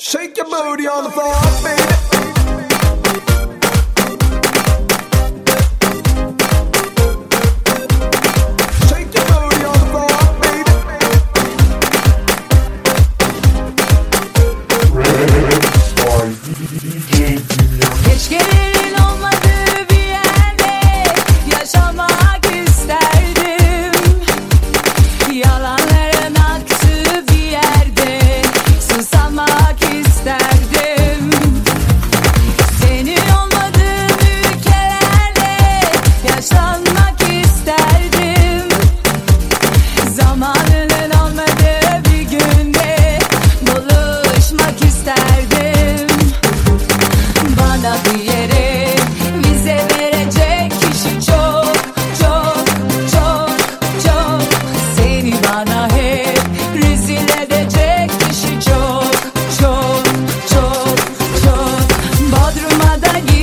Shake your booty on the floor, baby. hep kişi çok çok çok çok. Bodrum'a da gir